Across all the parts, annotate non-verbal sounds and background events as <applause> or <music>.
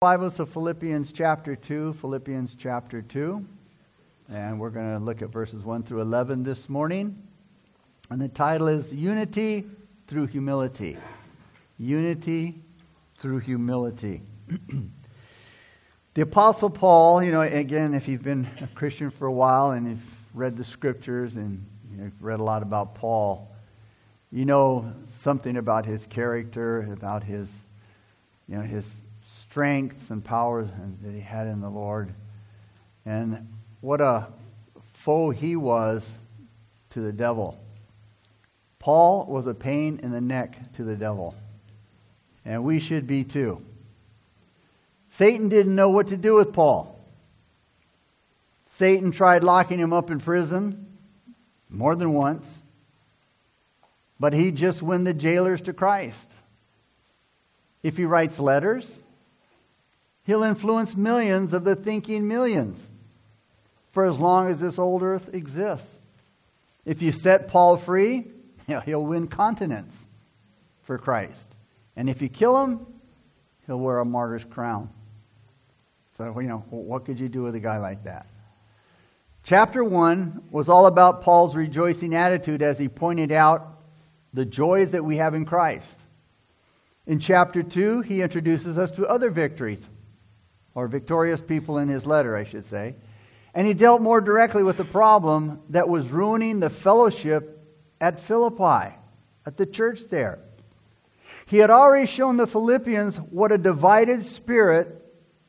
Bibles to Philippians chapter 2, Philippians chapter 2. And we're going to look at verses 1 through 11 this morning. And the title is Unity Through Humility. Unity Through Humility. <clears throat> the Apostle Paul, you know, again, if you've been a Christian for a while and you've read the scriptures and you've read a lot about Paul, you know something about his character, about his, you know, his strengths and powers that he had in the Lord. And what a foe he was to the devil. Paul was a pain in the neck to the devil. And we should be too. Satan didn't know what to do with Paul. Satan tried locking him up in prison more than once, but he just win the jailers to Christ. If he writes letters, He'll influence millions of the thinking millions for as long as this old earth exists. If you set Paul free, <laughs> he'll win continents for Christ. And if you kill him, he'll wear a martyr's crown. So, you know, what could you do with a guy like that? Chapter 1 was all about Paul's rejoicing attitude as he pointed out the joys that we have in Christ. In chapter 2, he introduces us to other victories or victorious people in his letter, I should say. And he dealt more directly with the problem that was ruining the fellowship at Philippi, at the church there. He had already shown the Philippians what a divided spirit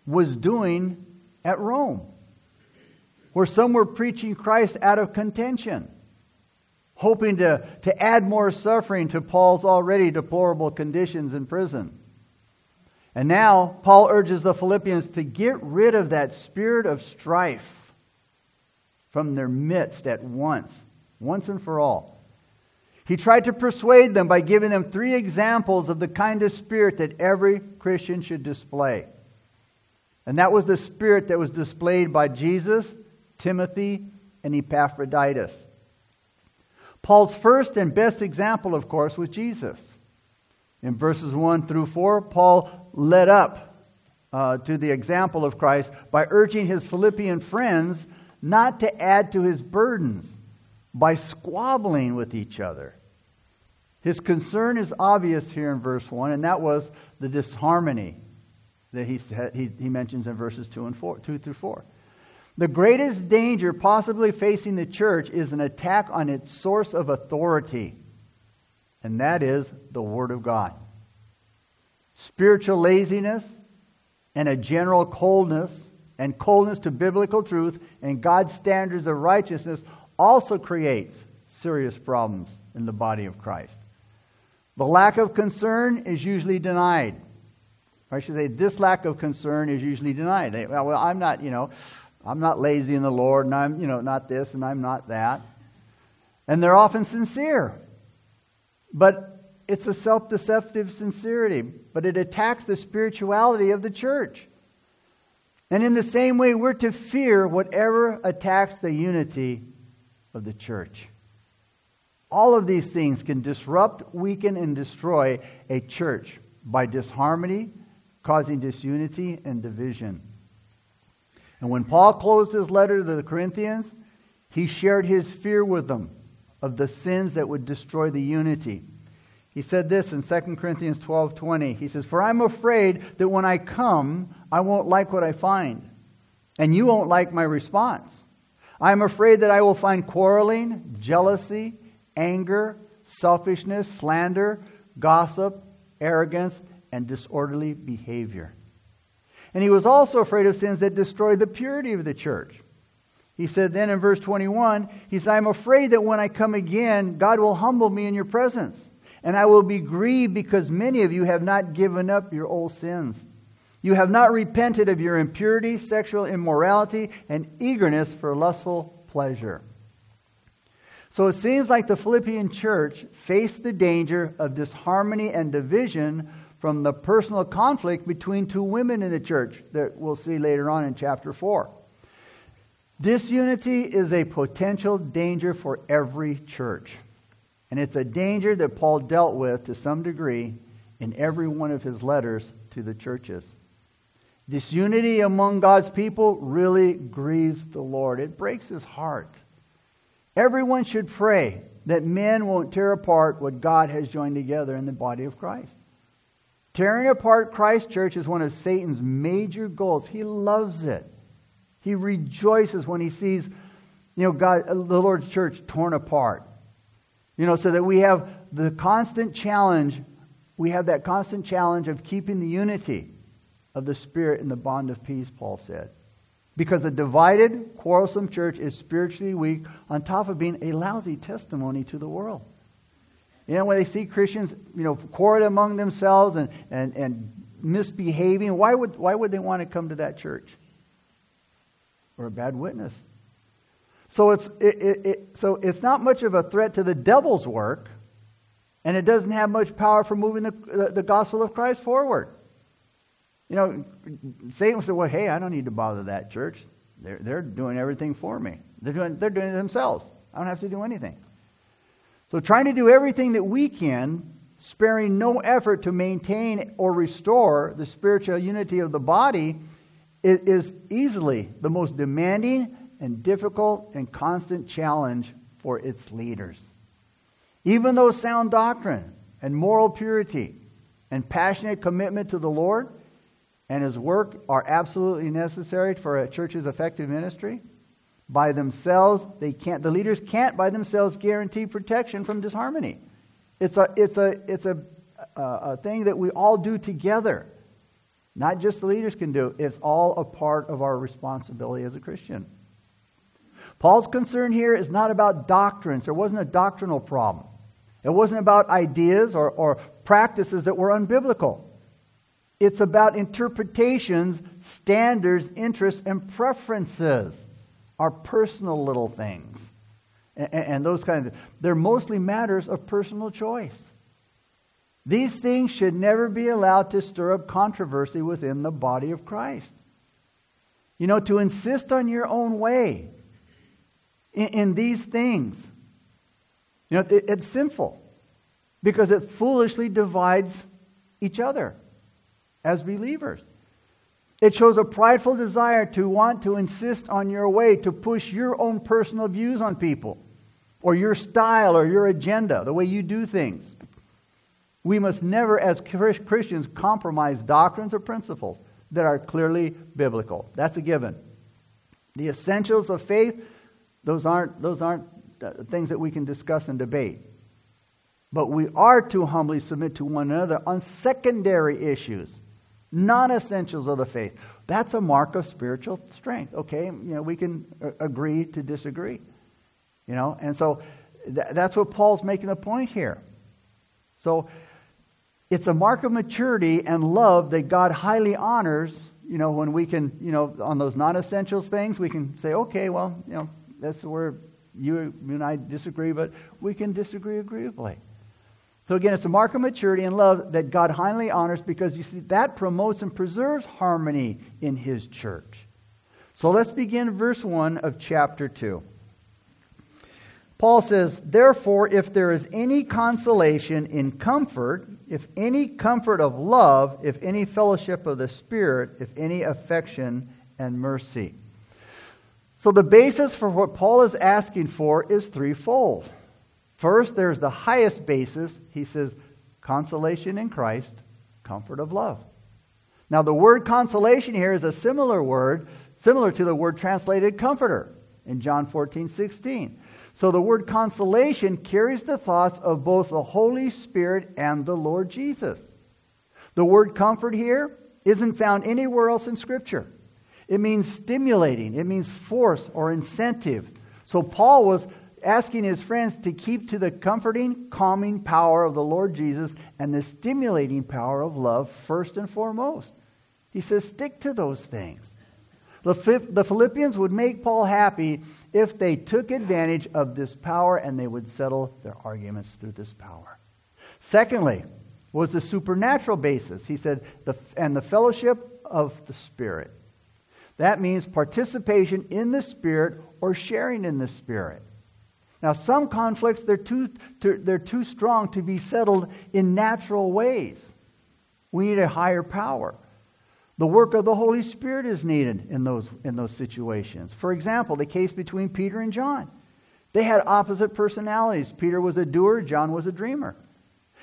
was doing at Rome, where some were preaching Christ out of contention, hoping to, to add more suffering to Paul's already deplorable conditions in prison. And now, Paul urges the Philippians to get rid of that spirit of strife from their midst at once, once and for all. He tried to persuade them by giving them three examples of the kind of spirit that every Christian should display. And that was the spirit that was displayed by Jesus, Timothy, and Epaphroditus. Paul's first and best example, of course, was Jesus. In verses 1 through 4, Paul led up uh, to the example of Christ by urging his Philippian friends not to add to his burdens by squabbling with each other. His concern is obvious here in verse 1, and that was the disharmony that he, he, he mentions in verses 2, and 4, 2 through 4. The greatest danger possibly facing the church is an attack on its source of authority, and that is the Word of God. Spiritual laziness and a general coldness and coldness to biblical truth and God's standards of righteousness also creates serious problems in the body of Christ. The lack of concern is usually denied. I should say, this lack of concern is usually denied. They, well, I'm not, you know, I'm not lazy in the Lord, and I'm, you know, not this, and I'm not that. And they're often sincere. But it's a self deceptive sincerity, but it attacks the spirituality of the church. And in the same way, we're to fear whatever attacks the unity of the church. All of these things can disrupt, weaken, and destroy a church by disharmony, causing disunity and division. And when Paul closed his letter to the Corinthians, he shared his fear with them of the sins that would destroy the unity. He said this in 2 Corinthians 12:20. He says, "For I'm afraid that when I come, I won't like what I find, and you won't like my response. I am afraid that I will find quarreling, jealousy, anger, selfishness, slander, gossip, arrogance, and disorderly behavior." And he was also afraid of sins that destroy the purity of the church. He said then in verse 21, he said, I'm afraid that when I come again, God will humble me in your presence and I will be grieved because many of you have not given up your old sins. You have not repented of your impurity, sexual immorality, and eagerness for lustful pleasure. So it seems like the Philippian church faced the danger of disharmony and division from the personal conflict between two women in the church that we'll see later on in chapter 4. Disunity is a potential danger for every church. And it's a danger that Paul dealt with to some degree in every one of his letters to the churches. Disunity among God's people really grieves the Lord. It breaks his heart. Everyone should pray that men won't tear apart what God has joined together in the body of Christ. Tearing apart Christ Church is one of Satan's major goals. He loves it. He rejoices when he sees, you know, God, the Lord's church torn apart. You know, so that we have the constant challenge, we have that constant challenge of keeping the unity of the Spirit in the bond of peace, Paul said. Because a divided, quarrelsome church is spiritually weak, on top of being a lousy testimony to the world. You know, when they see Christians, you know, quarrel among themselves and, and, and misbehaving, why would, why would they want to come to that church? Or a bad witness. So it's, it, it, it, so it's not much of a threat to the devil's work, and it doesn't have much power for moving the, the, the gospel of Christ forward. You know, Satan said, well, hey, I don't need to bother that church. They're, they're doing everything for me. They're doing, they're doing it themselves. I don't have to do anything. So trying to do everything that we can, sparing no effort to maintain or restore the spiritual unity of the body, is easily the most demanding and difficult and constant challenge for its leaders. Even though sound doctrine and moral purity and passionate commitment to the Lord and his work are absolutely necessary for a church's effective ministry. By themselves, they can't, the leaders can't by themselves guarantee protection from disharmony. It's a, it's a, it's a, a, a thing that we all do together. Not just the leaders can do. It's all a part of our responsibility as a Christian. Paul's concern here is not about doctrines. There wasn't a doctrinal problem. It wasn't about ideas or, or practices that were unbiblical. It's about interpretations, standards, interests, and preferences. Our personal little things. And, and those kinds of they're mostly matters of personal choice. These things should never be allowed to stir up controversy within the body of Christ. You know, to insist on your own way in, in these things, you know, it, it's sinful because it foolishly divides each other as believers. It shows a prideful desire to want to insist on your way, to push your own personal views on people, or your style, or your agenda, the way you do things. We must never, as Christians, compromise doctrines or principles that are clearly biblical. That's a given. The essentials of faith, those aren't, those aren't uh, things that we can discuss and debate. But we are to humbly submit to one another on secondary issues non essentials of the faith. That's a mark of spiritual strength. Okay, you know, we can agree to disagree. You know, and so th- that's what Paul's making the point here. So it's a mark of maturity and love that God highly honors. You know, when we can, you know, on those non essentials things, we can say, okay, well, you know, that's where you, and I disagree, but we can disagree agreeably. So again, it's a mark of maturity and love that God highly honors because you see, that promotes and preserves harmony in His church. So let's begin verse 1 of chapter 2. Paul says, Therefore, if there is any consolation in comfort, if any comfort of love, if any fellowship of the Spirit, if any affection and mercy. So the basis for what Paul is asking for is threefold. First, there's the highest basis. He says, consolation in Christ, comfort of love. Now, the word consolation here is a similar word, similar to the word translated comforter in John 14, 16. So the word consolation carries the thoughts of both the Holy Spirit and the Lord Jesus. The word comfort here isn't found anywhere else in Scripture. It means stimulating, it means force or incentive. So Paul was asking his friends to keep to the comforting, calming power of the Lord Jesus and the stimulating power of love first and foremost. He says, stick to those things. The, Philippians would make Paul happy if they took advantage of this power and they would settle their arguments through this power. Secondly, was the supernatural basis. He said, the, and the fellowship of the Spirit. That means participation in the Spirit or sharing in the Spirit. Now, some conflicts, they're too, they're too strong to be settled in natural ways. We need a higher power. The work of the Holy Spirit is needed in those, in those situations. For example, the case between Peter and John. They had opposite personalities. Peter was a doer, John was a dreamer.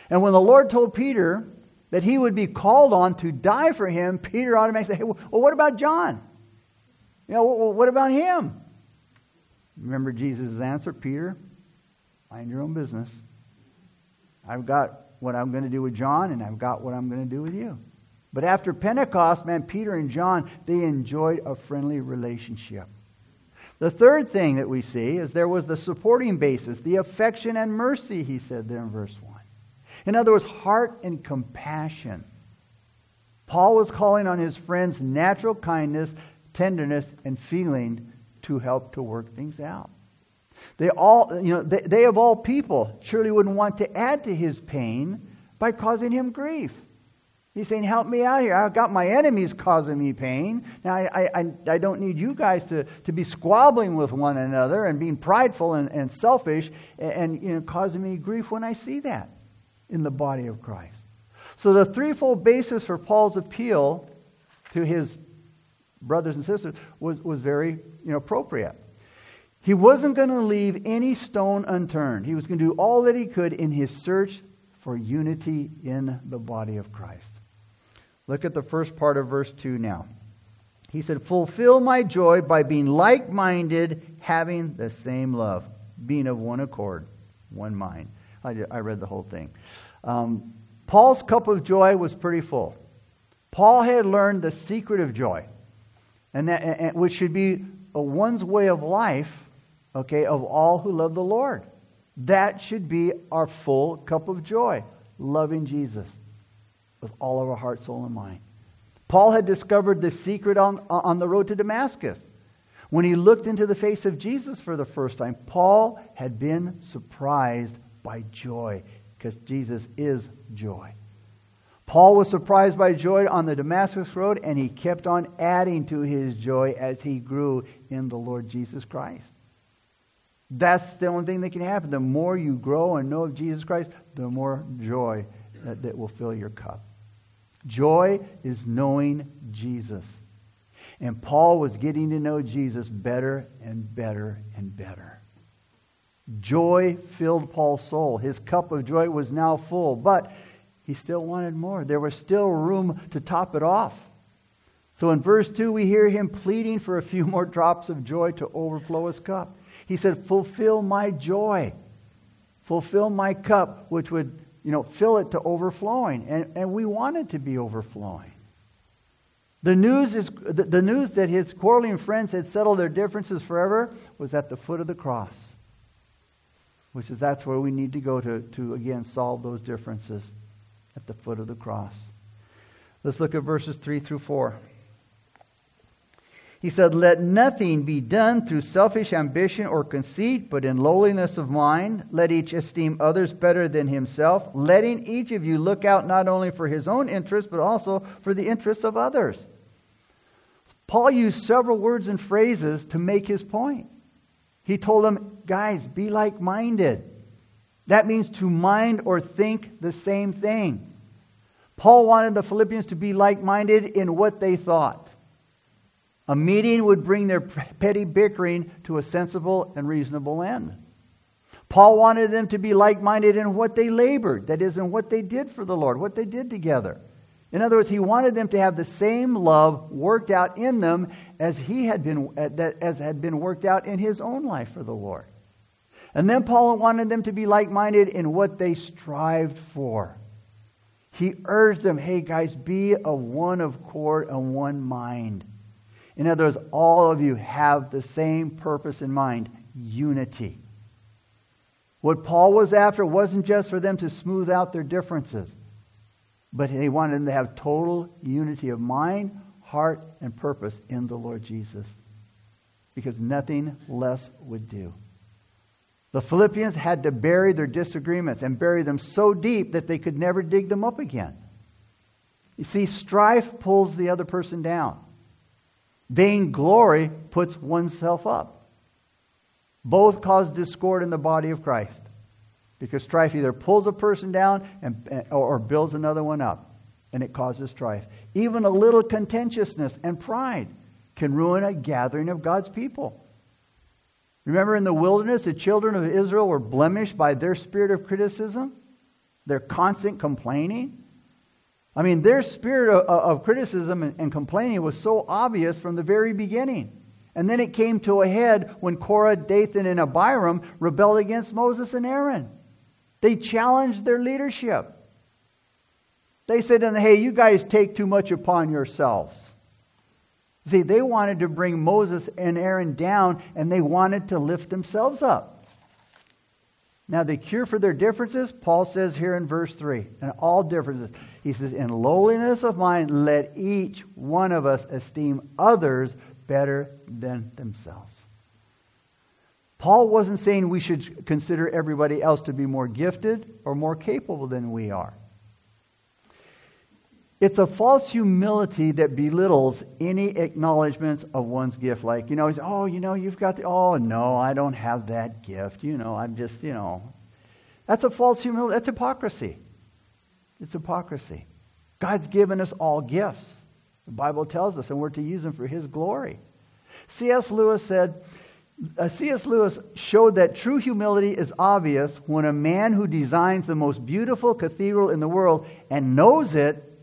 And when the Lord told Peter that he would be called on to die for him, Peter automatically said, hey, well, what about John? You know, what about him? Remember Jesus' answer, Peter? Mind your own business. I've got what I'm going to do with John, and I've got what I'm going to do with you. But after Pentecost, man, Peter and John, they enjoyed a friendly relationship. The third thing that we see is there was the supporting basis, the affection and mercy, he said there in verse 1. In other words, heart and compassion. Paul was calling on his friends' natural kindness, tenderness, and feeling to help to work things out. They all, you know, they, they of all people surely wouldn't want to add to his pain by causing him grief. He's saying, Help me out here. I've got my enemies causing me pain. Now, I, I, I don't need you guys to, to be squabbling with one another and being prideful and, and selfish and, and you know, causing me grief when I see that in the body of Christ. So, the threefold basis for Paul's appeal to his brothers and sisters was, was very you know, appropriate. He wasn't going to leave any stone unturned. He was going to do all that he could in his search for unity in the body of Christ. Look at the first part of verse 2 now. He said, Fulfill my joy by being like minded, having the same love, being of one accord, one mind. I, I read the whole thing. Um, Paul's cup of joy was pretty full. Paul had learned the secret of joy, and that, and, which should be one's way of life, okay, of all who love the Lord. That should be our full cup of joy, loving Jesus with all of our heart, soul, and mind. Paul had discovered the secret on, on the road to Damascus. When he looked into the face of Jesus for the first time, Paul had been surprised by joy because Jesus is joy. Paul was surprised by joy on the Damascus road, and he kept on adding to his joy as he grew in the Lord Jesus Christ. That's the only thing that can happen. The more you grow and know of Jesus Christ, the more joy that, that will fill your cup. Joy is knowing Jesus. And Paul was getting to know Jesus better and better and better. Joy filled Paul's soul. His cup of joy was now full, but he still wanted more. There was still room to top it off. So in verse 2, we hear him pleading for a few <laughs> more drops of joy to overflow his cup. He said, Fulfill my joy. Fulfill my cup, which would you know, fill it to overflowing. And, and we want it to be overflowing. The news, is, the, the news that his quarreling friends had settled their differences forever was at the foot of the cross. Which is that's where we need to go to, to again solve those differences at the foot of the cross. Let's look at verses 3 through 4. He said, Let nothing be done through selfish ambition or conceit, but in lowliness of mind. Let each esteem others better than himself, letting each of you look out not only for his own interests, but also for the interests of others. Paul used several words and phrases to make his point. He told them, Guys, be like minded. That means to mind or think the same thing. Paul wanted the Philippians to be like minded in what they thought. A meeting would bring their petty bickering to a sensible and reasonable end. Paul wanted them to be like minded in what they labored, that is, in what they did for the Lord, what they did together. In other words, he wanted them to have the same love worked out in them as he had been as had been worked out in his own life for the Lord. And then Paul wanted them to be like-minded in what they strived for. He urged them, "Hey guys, be of one of accord and one mind." In other words, all of you have the same purpose in mind unity. What Paul was after wasn't just for them to smooth out their differences, but he wanted them to have total unity of mind, heart, and purpose in the Lord Jesus. Because nothing less would do. The Philippians had to bury their disagreements and bury them so deep that they could never dig them up again. You see, strife pulls the other person down. Vainglory puts oneself up. Both cause discord in the body of Christ because strife either pulls a person down and, or builds another one up, and it causes strife. Even a little contentiousness and pride can ruin a gathering of God's people. Remember in the wilderness, the children of Israel were blemished by their spirit of criticism, their constant complaining. I mean, their spirit of, of criticism and, and complaining was so obvious from the very beginning. And then it came to a head when Korah, Dathan, and Abiram rebelled against Moses and Aaron. They challenged their leadership. They said, hey, you guys take too much upon yourselves. See, they wanted to bring Moses and Aaron down, and they wanted to lift themselves up. Now, the cure for their differences, Paul says here in verse 3, and all differences, he says, In lowliness of mind, let each one of us esteem others better than themselves. Paul wasn't saying we should consider everybody else to be more gifted or more capable than we are. It's a false humility that belittles any acknowledgments of one's gift. Like, you know, oh, you know, you've got the, oh, no, I don't have that gift. You know, I'm just, you know. That's a false humility. That's hypocrisy. It's hypocrisy. God's given us all gifts. The Bible tells us, and we're to use them for His glory. C.S. Lewis said, uh, C.S. Lewis showed that true humility is obvious when a man who designs the most beautiful cathedral in the world and knows it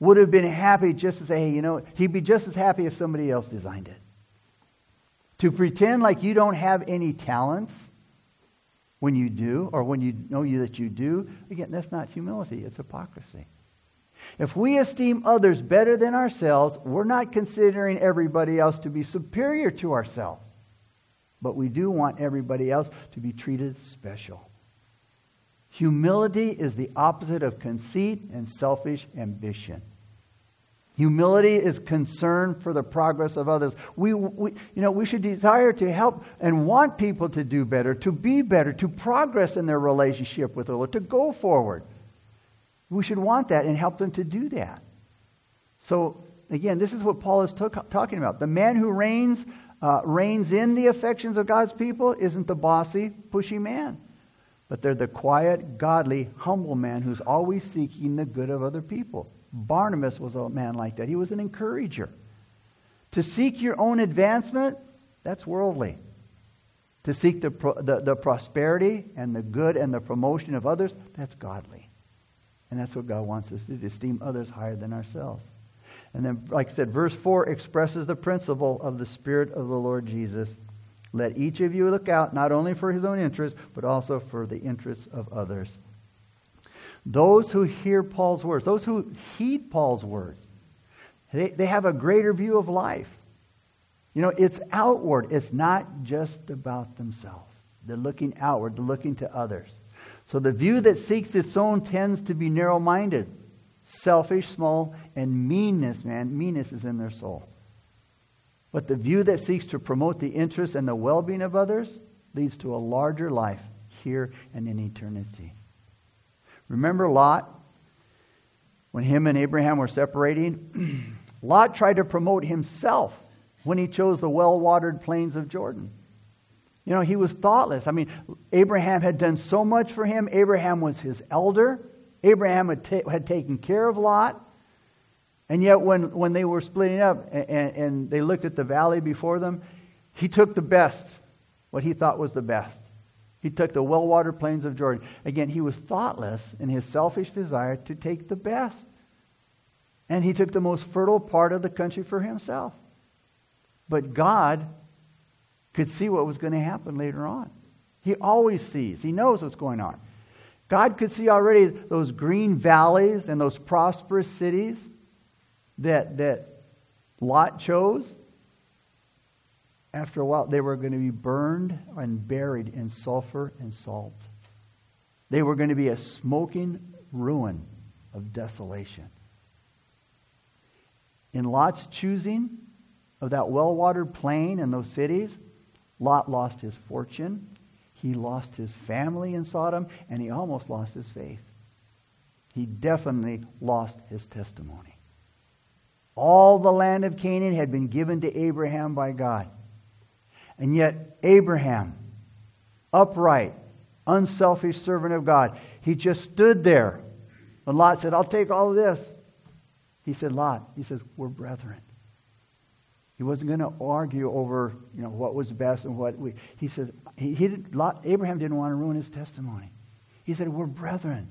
would have been happy just to say, hey, you know, he'd be just as happy if somebody else designed it. To pretend like you don't have any talents when you do, or when you know you that you do, again, that's not humility, it's hypocrisy. If we esteem others better than ourselves, we're not considering everybody else to be superior to ourselves. But we do want everybody else to be treated special. Humility is the opposite of conceit and selfish ambition. Humility is concern for the progress of others. We, we, you know, we should desire to help and want people to do better, to be better, to progress in their relationship with the Lord, to go forward. We should want that and help them to do that. So, again, this is what Paul is talking about. The man who reigns, uh, reigns in the affections of God's people isn't the bossy, pushy man but they're the quiet, godly, humble man who's always seeking the good of other people. Barnabas was a man like that. He was an encourager. To seek your own advancement, that's worldly. To seek the, the, the prosperity and the good and the promotion of others, that's godly. And that's what God wants us to do, to esteem others higher than ourselves. And then, like I said, verse 4 expresses the principle of the Spirit of the Lord Jesus let each of you look out not only for his own interest, but also for the interests of others. Those who hear Paul's words, those who heed Paul's words, they, they have a greater view of life. You know, it's outward, it's not just about themselves. They're looking outward, they're looking to others. So the view that seeks its own tends to be narrow minded, selfish, small, and meanness, man. Meanness is in their soul. But the view that seeks to promote the interests and the well being of others leads to a larger life here and in eternity. Remember Lot? When him and Abraham were separating, <clears throat> Lot tried to promote himself when he chose the well watered plains of Jordan. You know, he was thoughtless. I mean, Abraham had done so much for him. Abraham was his elder. Abraham had, ta- had taken care of Lot. And yet, when, when they were splitting up and, and they looked at the valley before them, he took the best, what he thought was the best. He took the well watered plains of Jordan. Again, he was thoughtless in his selfish desire to take the best. And he took the most fertile part of the country for himself. But God could see what was going to happen later on. He always sees, he knows what's going on. God could see already those green valleys and those prosperous cities that, that Lot chose, after a while, they were going to be burned and buried in sulfur and salt. They were going to be a smoking ruin of desolation. In Lot's choosing of that well watered plain and those cities, Lot lost his fortune, he lost his family in Sodom, and he almost lost his faith. He definitely lost his testimony. All the land of Canaan had been given to Abraham by God. And yet, Abraham, upright, unselfish servant of God, he just stood there. And Lot said, I'll take all of this. He said, Lot, he says, we're brethren. He wasn't going to argue over, you know, what was best and what we. He says, he, he did, Lot, Abraham didn't want to ruin his testimony. He said, we're brethren.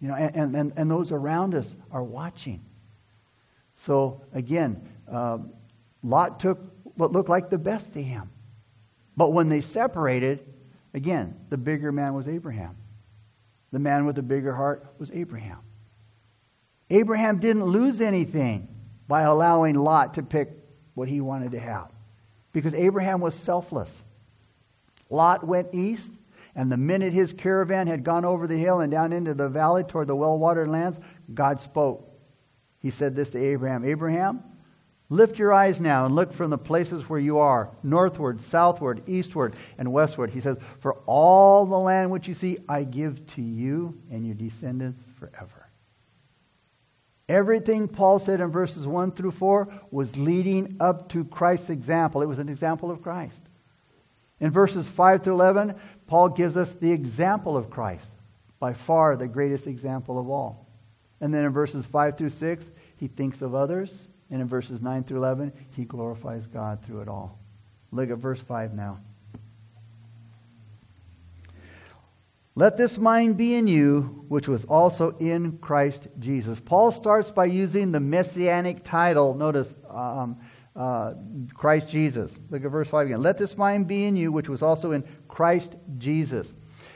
You know, and, and, and those around us are watching. So again, uh, Lot took what looked like the best to him. But when they separated, again, the bigger man was Abraham. The man with the bigger heart was Abraham. Abraham didn't lose anything by allowing Lot to pick what he wanted to have because Abraham was selfless. Lot went east, and the minute his caravan had gone over the hill and down into the valley toward the well watered lands, God spoke. He said this to Abraham Abraham, Lift your eyes now and look from the places where you are, northward, southward, eastward, and westward. He says, For all the land which you see, I give to you and your descendants forever. Everything Paul said in verses 1 through 4 was leading up to Christ's example. It was an example of Christ. In verses 5 through 11, Paul gives us the example of Christ, by far the greatest example of all. And then in verses 5 through 6, he thinks of others and in verses 9 through 11, he glorifies God through it all. Look at verse 5 now. Let this mind be in you, which was also in Christ Jesus. Paul starts by using the messianic title. Notice, um, uh, Christ Jesus. Look at verse 5 again. Let this mind be in you, which was also in Christ Jesus.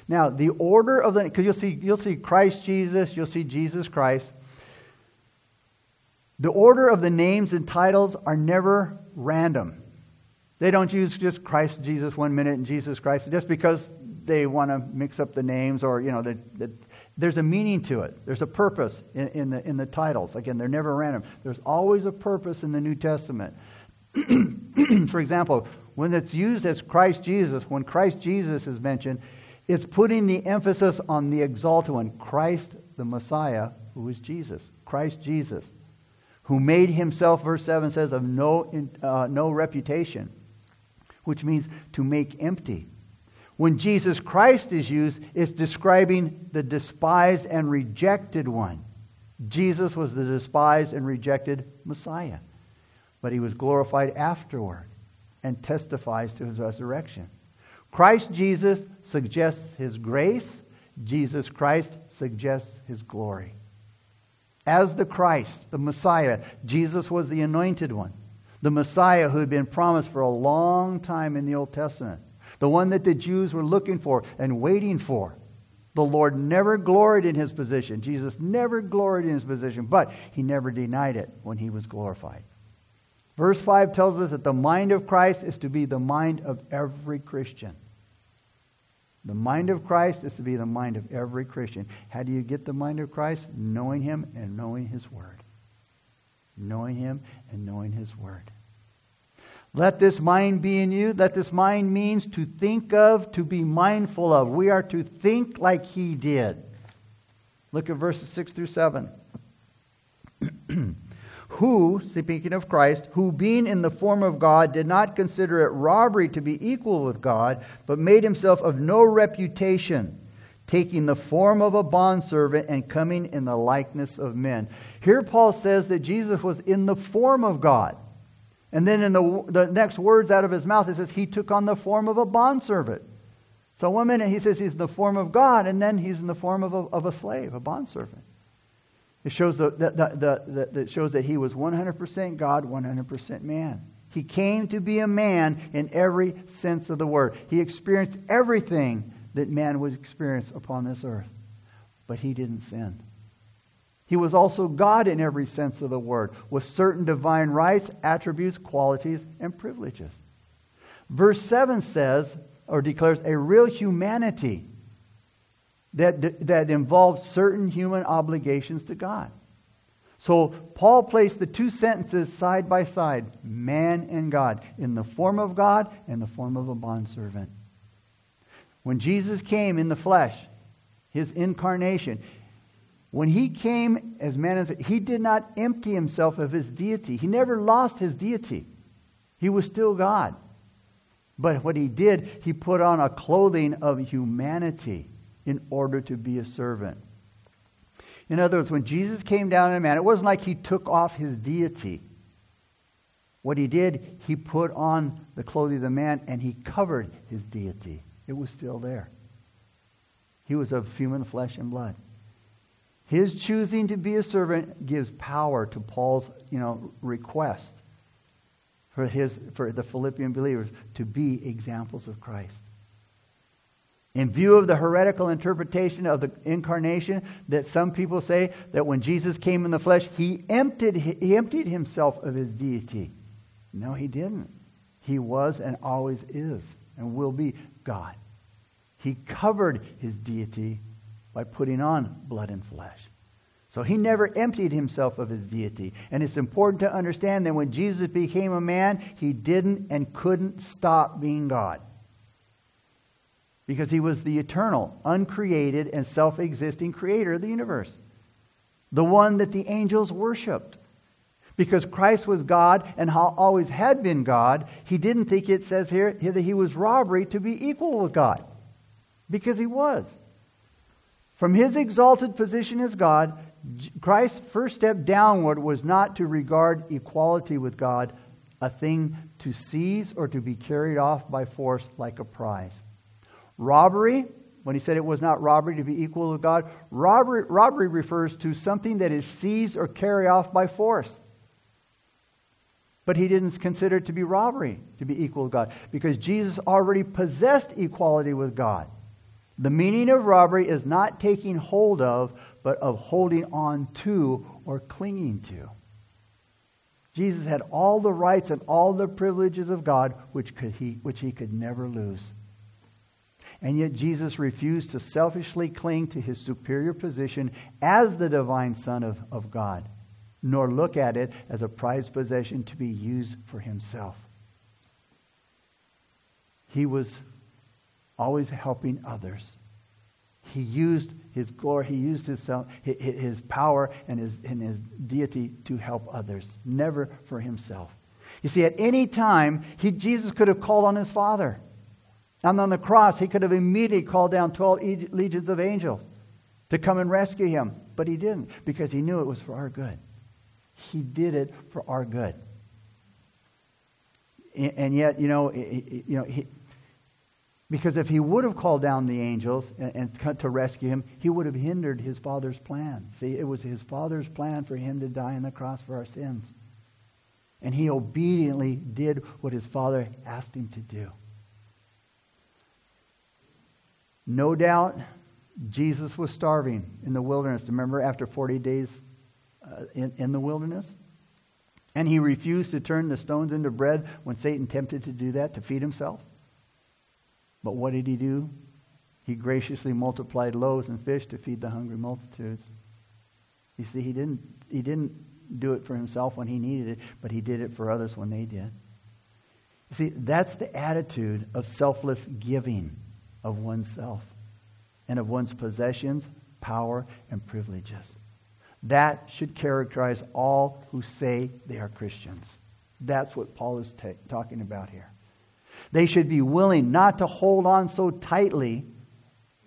Now, the order of the, because you'll see, you'll see Christ Jesus, you'll see Jesus Christ. The order of the names and titles are never random. They don't use just Christ Jesus one minute and Jesus Christ just because they want to mix up the names or, you know, the, the, there's a meaning to it. There's a purpose in, in, the, in the titles. Again, they're never random. There's always a purpose in the New Testament. <clears throat> For example, when it's used as Christ Jesus, when Christ Jesus is mentioned, it's putting the emphasis on the exalted one, Christ the Messiah, who is Jesus. Christ Jesus who made himself, verse 7 says, of no, uh, no reputation, which means to make empty. When Jesus Christ is used, it's describing the despised and rejected one. Jesus was the despised and rejected Messiah, but he was glorified afterward and testifies to his resurrection. Christ Jesus suggests his grace, Jesus Christ suggests his glory as the Christ, the Messiah. Jesus was the anointed one, the Messiah who had been promised for a long time in the Old Testament, the one that the Jews were looking for and waiting for. The Lord never gloried in his position. Jesus never gloried in his position, but he never denied it when he was glorified. Verse 5 tells us that the mind of Christ is to be the mind of every Christian. The mind of Christ is to be the mind of every Christian. How do you get the mind of Christ? Knowing Him and knowing His Word. Knowing Him and knowing His Word. Let this mind be in you. Let this mind means to think of, to be mindful of. We are to think like He did. Look at verses 6 through 7. <clears throat> who, speaking of Christ, who being in the form of God did not consider it robbery to be equal with God, but made himself of no reputation, taking the form of a bondservant and coming in the likeness of men. Here Paul says that Jesus was in the form of God. And then in the, the next words out of his mouth, it says he took on the form of a bondservant. So one minute he says he's in the form of God, and then he's in the form of a, of a slave, a bondservant. It shows, the, the, the, the, shows that he was 100% God, 100% man. He came to be a man in every sense of the word. He experienced everything that man would experience upon this earth, but he didn't sin. He was also God in every sense of the word, with certain divine rights, attributes, qualities, and privileges. Verse 7 says, or declares, a real humanity that, that involves certain human obligations to God. So Paul placed the two sentences side by side, man and God, in the form of God and the form of a bondservant. When Jesus came in the flesh, his incarnation, when he came as man, he did not empty himself of his deity. He never lost his deity. He was still God. But what he did, he put on a clothing of humanity in order to be a servant. In other words, when Jesus came down in man, it wasn't like he took off his deity. What he did, he put on the clothing of the man and he covered his deity. It was still there. He was of human flesh and blood. His choosing to be a servant gives power to Paul's, you know, request for his for the Philippian believers to be examples of Christ. In view of the heretical interpretation of the incarnation, that some people say that when Jesus came in the flesh, he emptied, he emptied himself of his deity. No, he didn't. He was and always is and will be God. He covered his deity by putting on blood and flesh. So he never emptied himself of his deity. And it's important to understand that when Jesus became a man, he didn't and couldn't stop being God because he was the eternal, uncreated, and self existing creator of the universe, the one that the angels worshiped. Because Christ was God and always had been God, he didn't think it says here that he was robbery to be equal with God. Because he was. From his exalted position as God, Christ's first step downward was not to regard equality with God a thing to seize or to be carried off by force like a prize. Robbery, when he said it was not robbery to be equal with God, robbery, robbery refers to something that is seized or carried off by force. But he didn't consider it to be robbery to be equal with God because Jesus already possessed equality with God. The meaning of robbery is not taking hold of, but of holding on to or clinging to. Jesus had all the rights and all the privileges of God which, could he, which he could never lose. And yet Jesus refused to selfishly cling to his superior position as the divine Son of, of God, nor look at it as a prized possession to be used for himself. He was always helping others. He used his glory, he used his, self, his power and his, and his deity to help others, never for himself. You see, at any time, he, Jesus could have called on his Father. And on the cross, he could have immediately called down 12 legions of angels to come and rescue him. But he didn't because he knew it was for our good. He did it for our good. And yet, you know, you know he, because if he would have called down the angels and, and to rescue him, he would have hindered his father's plan. See, it was his father's plan for him to die on the cross for our sins. And he obediently did what his father asked him to do. No doubt Jesus was starving in the wilderness. Remember, after 40 days uh, in, in the wilderness? And he refused to turn the stones into bread when Satan tempted to do that to feed himself. But what did he do? He graciously multiplied loaves and fish to feed the hungry multitudes. You see, he didn't, he didn't do it for himself when he needed it, but he did it for others when they did. You see, that's the attitude of selfless giving of oneself and of one's possessions, power, and privileges. That should characterize all who say they are Christians. That's what Paul is ta- talking about here. They should be willing not to hold on so tightly,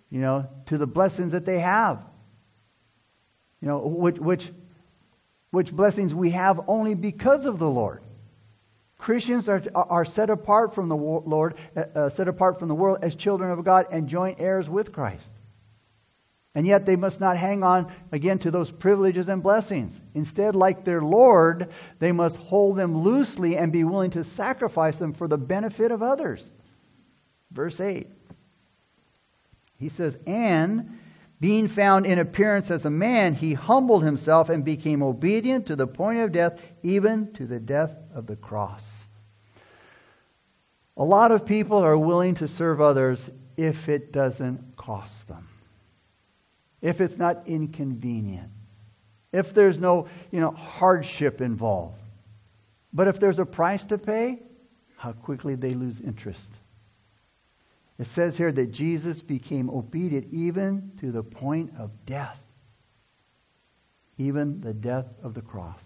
you know, to the blessings that they have. You know, which, which, which blessings we have only because of the Lord. Christians are, are set apart from the Lord, uh, uh, set apart from the world as children of God and joint heirs with Christ. And yet they must not hang on again to those privileges and blessings. Instead, like their Lord, they must hold them loosely and be willing to sacrifice them for the benefit of others. Verse 8. He says, And being found in appearance as a man, he humbled himself and became obedient to the point of death, even to the death of the cross. A lot of people are willing to serve others if it doesn't cost them, if it's not inconvenient, if there's no you know, hardship involved. But if there's a price to pay, how quickly they lose interest. It says here that Jesus became obedient even to the point of death, even the death of the cross.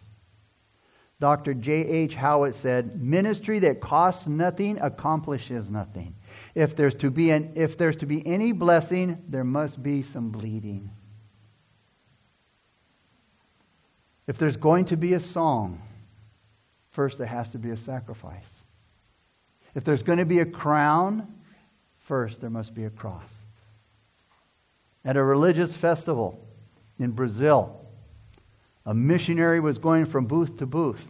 Dr. J.H. Jowett said, Ministry that costs nothing accomplishes nothing. If there's, to be an, if there's to be any blessing, there must be some bleeding. If there's going to be a song, first there has to be a sacrifice. If there's going to be a crown, first there must be a cross. At a religious festival in Brazil, a missionary was going from booth to booth,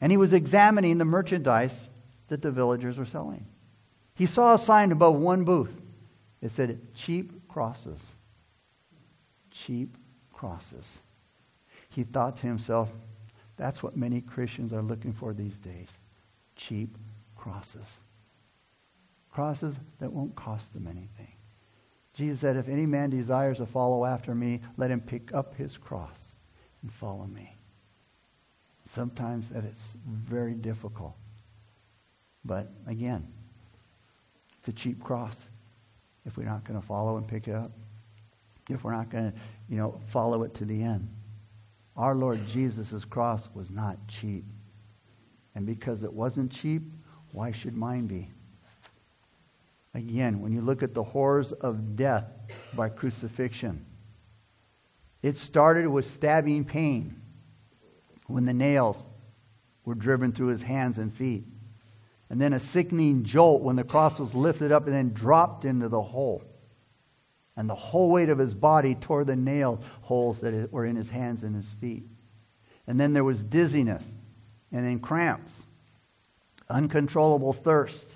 and he was examining the merchandise that the villagers were selling. He saw a sign above one booth. It said, cheap crosses. Cheap crosses. He thought to himself, that's what many Christians are looking for these days cheap crosses. Crosses that won't cost them anything. Jesus said, If any man desires to follow after me, let him pick up his cross and follow me. Sometimes that it's very difficult. But again, it's a cheap cross if we're not going to follow and pick it up. If we're not going to, you know, follow it to the end. Our Lord Jesus' cross was not cheap. And because it wasn't cheap, why should mine be? Again, when you look at the horrors of death by crucifixion, it started with stabbing pain when the nails were driven through his hands and feet and then a sickening jolt when the cross was lifted up and then dropped into the hole. And the whole weight of his body tore the nail holes that were in his hands and his feet. And then there was dizziness, and then cramps, uncontrollable thirst,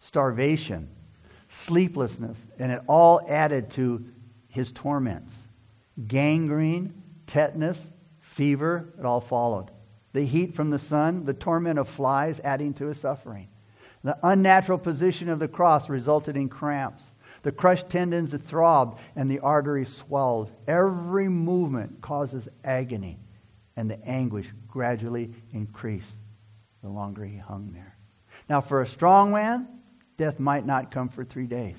starvation, sleeplessness, and it all added to his torments. Gangrene, tetanus, fever, it all followed. The heat from the sun, the torment of flies adding to his suffering. The unnatural position of the cross resulted in cramps. The crushed tendons throbbed and the arteries swelled. Every movement causes agony, and the anguish gradually increased the longer he hung there. Now, for a strong man, death might not come for three days.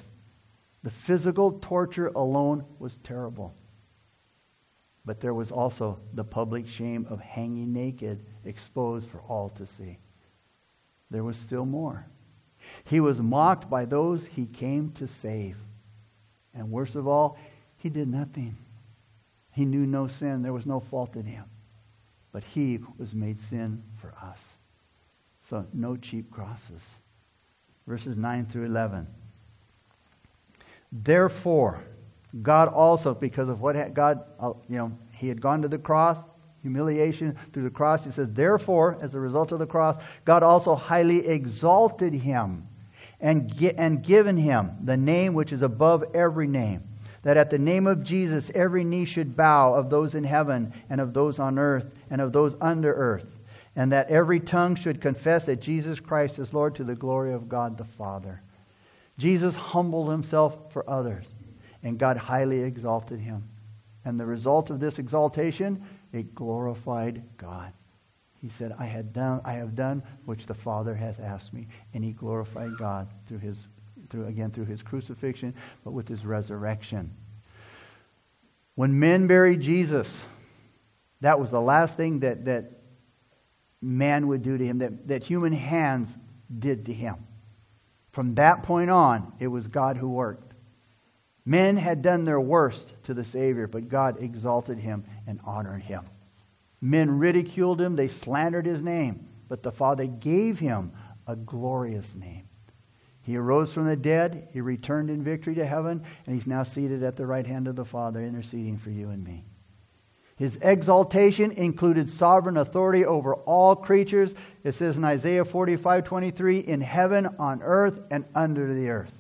The physical torture alone was terrible. But there was also the public shame of hanging naked, exposed for all to see. There was still more. He was mocked by those he came to save. And worst of all, he did nothing. He knew no sin. There was no fault in him. But he was made sin for us. So no cheap crosses. Verses 9 through 11. Therefore, God also, because of what God, uh, you know, he had gone to the cross, humiliation through the cross. He says, Therefore, as a result of the cross, God also highly exalted him and, and given him the name which is above every name, that at the name of Jesus every knee should bow of those in heaven and of those on earth and of those under earth, and that every tongue should confess that Jesus Christ is Lord to the glory of God the Father. Jesus humbled himself for others, and God highly exalted him. And the result of this exaltation it glorified God. He said, I, had done, I have done which the Father hath asked me. And he glorified God through his, through, again, through his crucifixion, but with his resurrection. When men buried Jesus, that was the last thing that, that man would do to him, that, that human hands did to him. From that point on, it was God who worked. Men had done their worst to the Savior, but God exalted him and honored him. Men ridiculed him, they slandered his name, but the Father gave him a glorious name. He arose from the dead, he returned in victory to heaven, and he's now seated at the right hand of the Father, interceding for you and me. His exaltation included sovereign authority over all creatures. It says in Isaiah 45 23, in heaven, on earth, and under the earth.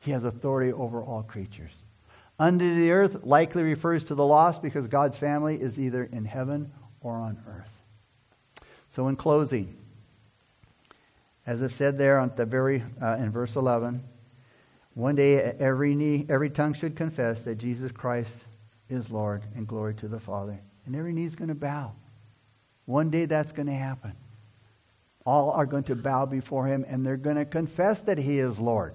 He has authority over all creatures. Under the earth likely refers to the lost because God's family is either in heaven or on earth. So, in closing, as it said there on the very uh, in verse 11, one day every knee, every tongue should confess that Jesus Christ is Lord, and glory to the Father. And every knee is going to bow. One day that's going to happen. All are going to bow before Him, and they're going to confess that He is Lord.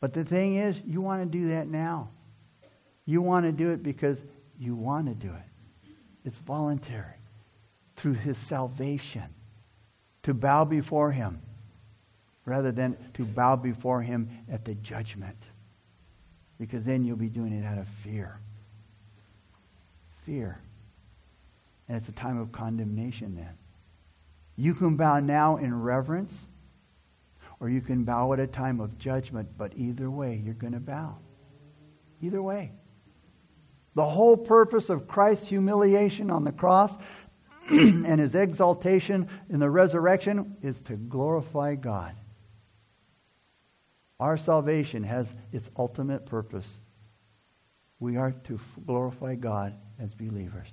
But the thing is, you want to do that now. You want to do it because you want to do it. It's voluntary through his salvation to bow before him rather than to bow before him at the judgment. Because then you'll be doing it out of fear. fear. And it's a time of condemnation then. You can bow now in reverence, or you can bow at a time of judgment, but either way, you're going to bow. Either way. The whole purpose of Christ's humiliation on the cross <clears throat> and his exaltation in the resurrection is to glorify God. Our salvation has its ultimate purpose. We are to glorify God as believers.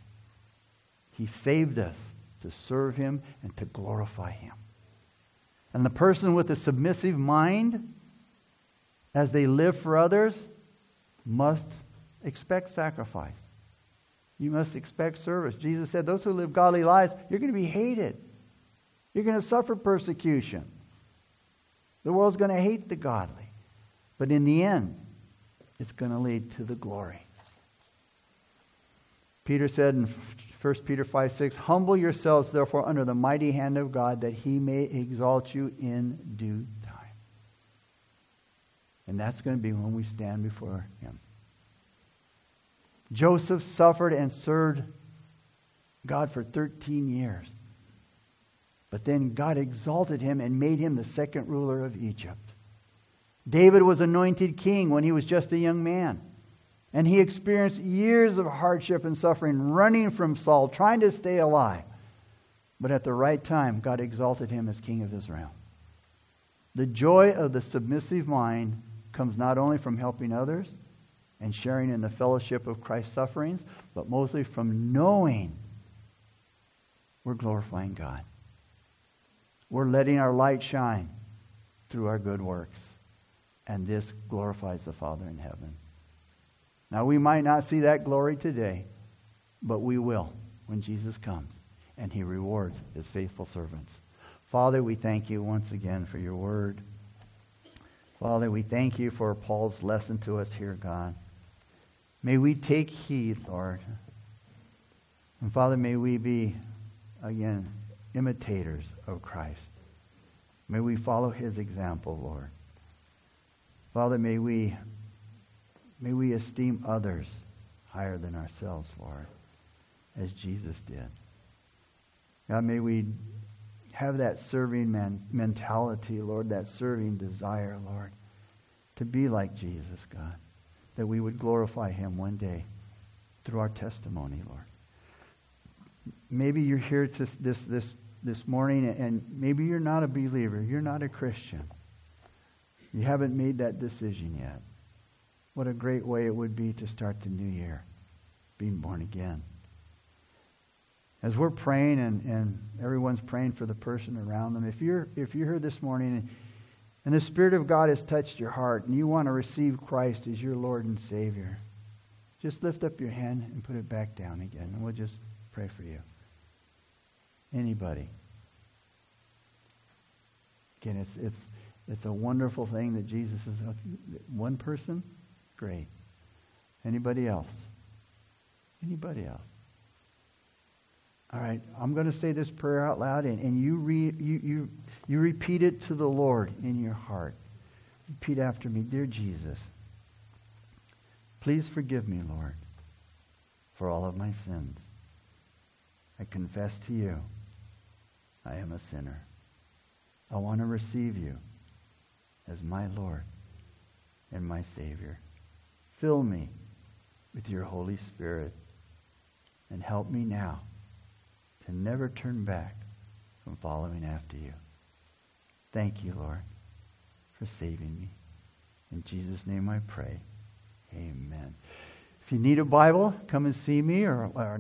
He saved us to serve him and to glorify him. And the person with a submissive mind, as they live for others, must expect sacrifice. You must expect service. Jesus said, Those who live godly lives, you're going to be hated. You're going to suffer persecution. The world's going to hate the godly. But in the end, it's going to lead to the glory. Peter said in 1 Peter 5 6, Humble yourselves, therefore, under the mighty hand of God, that he may exalt you in due time. And that's going to be when we stand before him. Joseph suffered and served God for 13 years. But then God exalted him and made him the second ruler of Egypt. David was anointed king when he was just a young man. And he experienced years of hardship and suffering, running from Saul, trying to stay alive. But at the right time, God exalted him as king of Israel. The joy of the submissive mind comes not only from helping others and sharing in the fellowship of Christ's sufferings, but mostly from knowing we're glorifying God. We're letting our light shine through our good works. And this glorifies the Father in heaven. Now, we might not see that glory today, but we will when Jesus comes and he rewards his faithful servants. Father, we thank you once again for your word. Father, we thank you for Paul's lesson to us here, God. May we take heed, Lord. And Father, may we be, again, imitators of Christ. May we follow his example, Lord. Father, may we May we esteem others higher than ourselves, Lord, as Jesus did. God, may we have that serving man, mentality, Lord, that serving desire, Lord, to be like Jesus, God, that we would glorify him one day through our testimony, Lord. Maybe you're here this, this, this, this morning and maybe you're not a believer. You're not a Christian. You haven't made that decision yet. What a great way it would be to start the new year, being born again. As we're praying and, and everyone's praying for the person around them, if you're, if you're here this morning and, and the Spirit of God has touched your heart and you want to receive Christ as your Lord and Savior, just lift up your hand and put it back down again, and we'll just pray for you. Anybody. Again, it's, it's, it's a wonderful thing that Jesus is one person Great. Anybody else? Anybody else? All right, I'm going to say this prayer out loud, and, and you, re, you, you, you repeat it to the Lord in your heart. Repeat after me Dear Jesus, please forgive me, Lord, for all of my sins. I confess to you I am a sinner. I want to receive you as my Lord and my Savior. Fill me with your Holy Spirit and help me now to never turn back from following after you. Thank you, Lord, for saving me. In Jesus' name I pray. Amen. If you need a Bible, come and see me or, or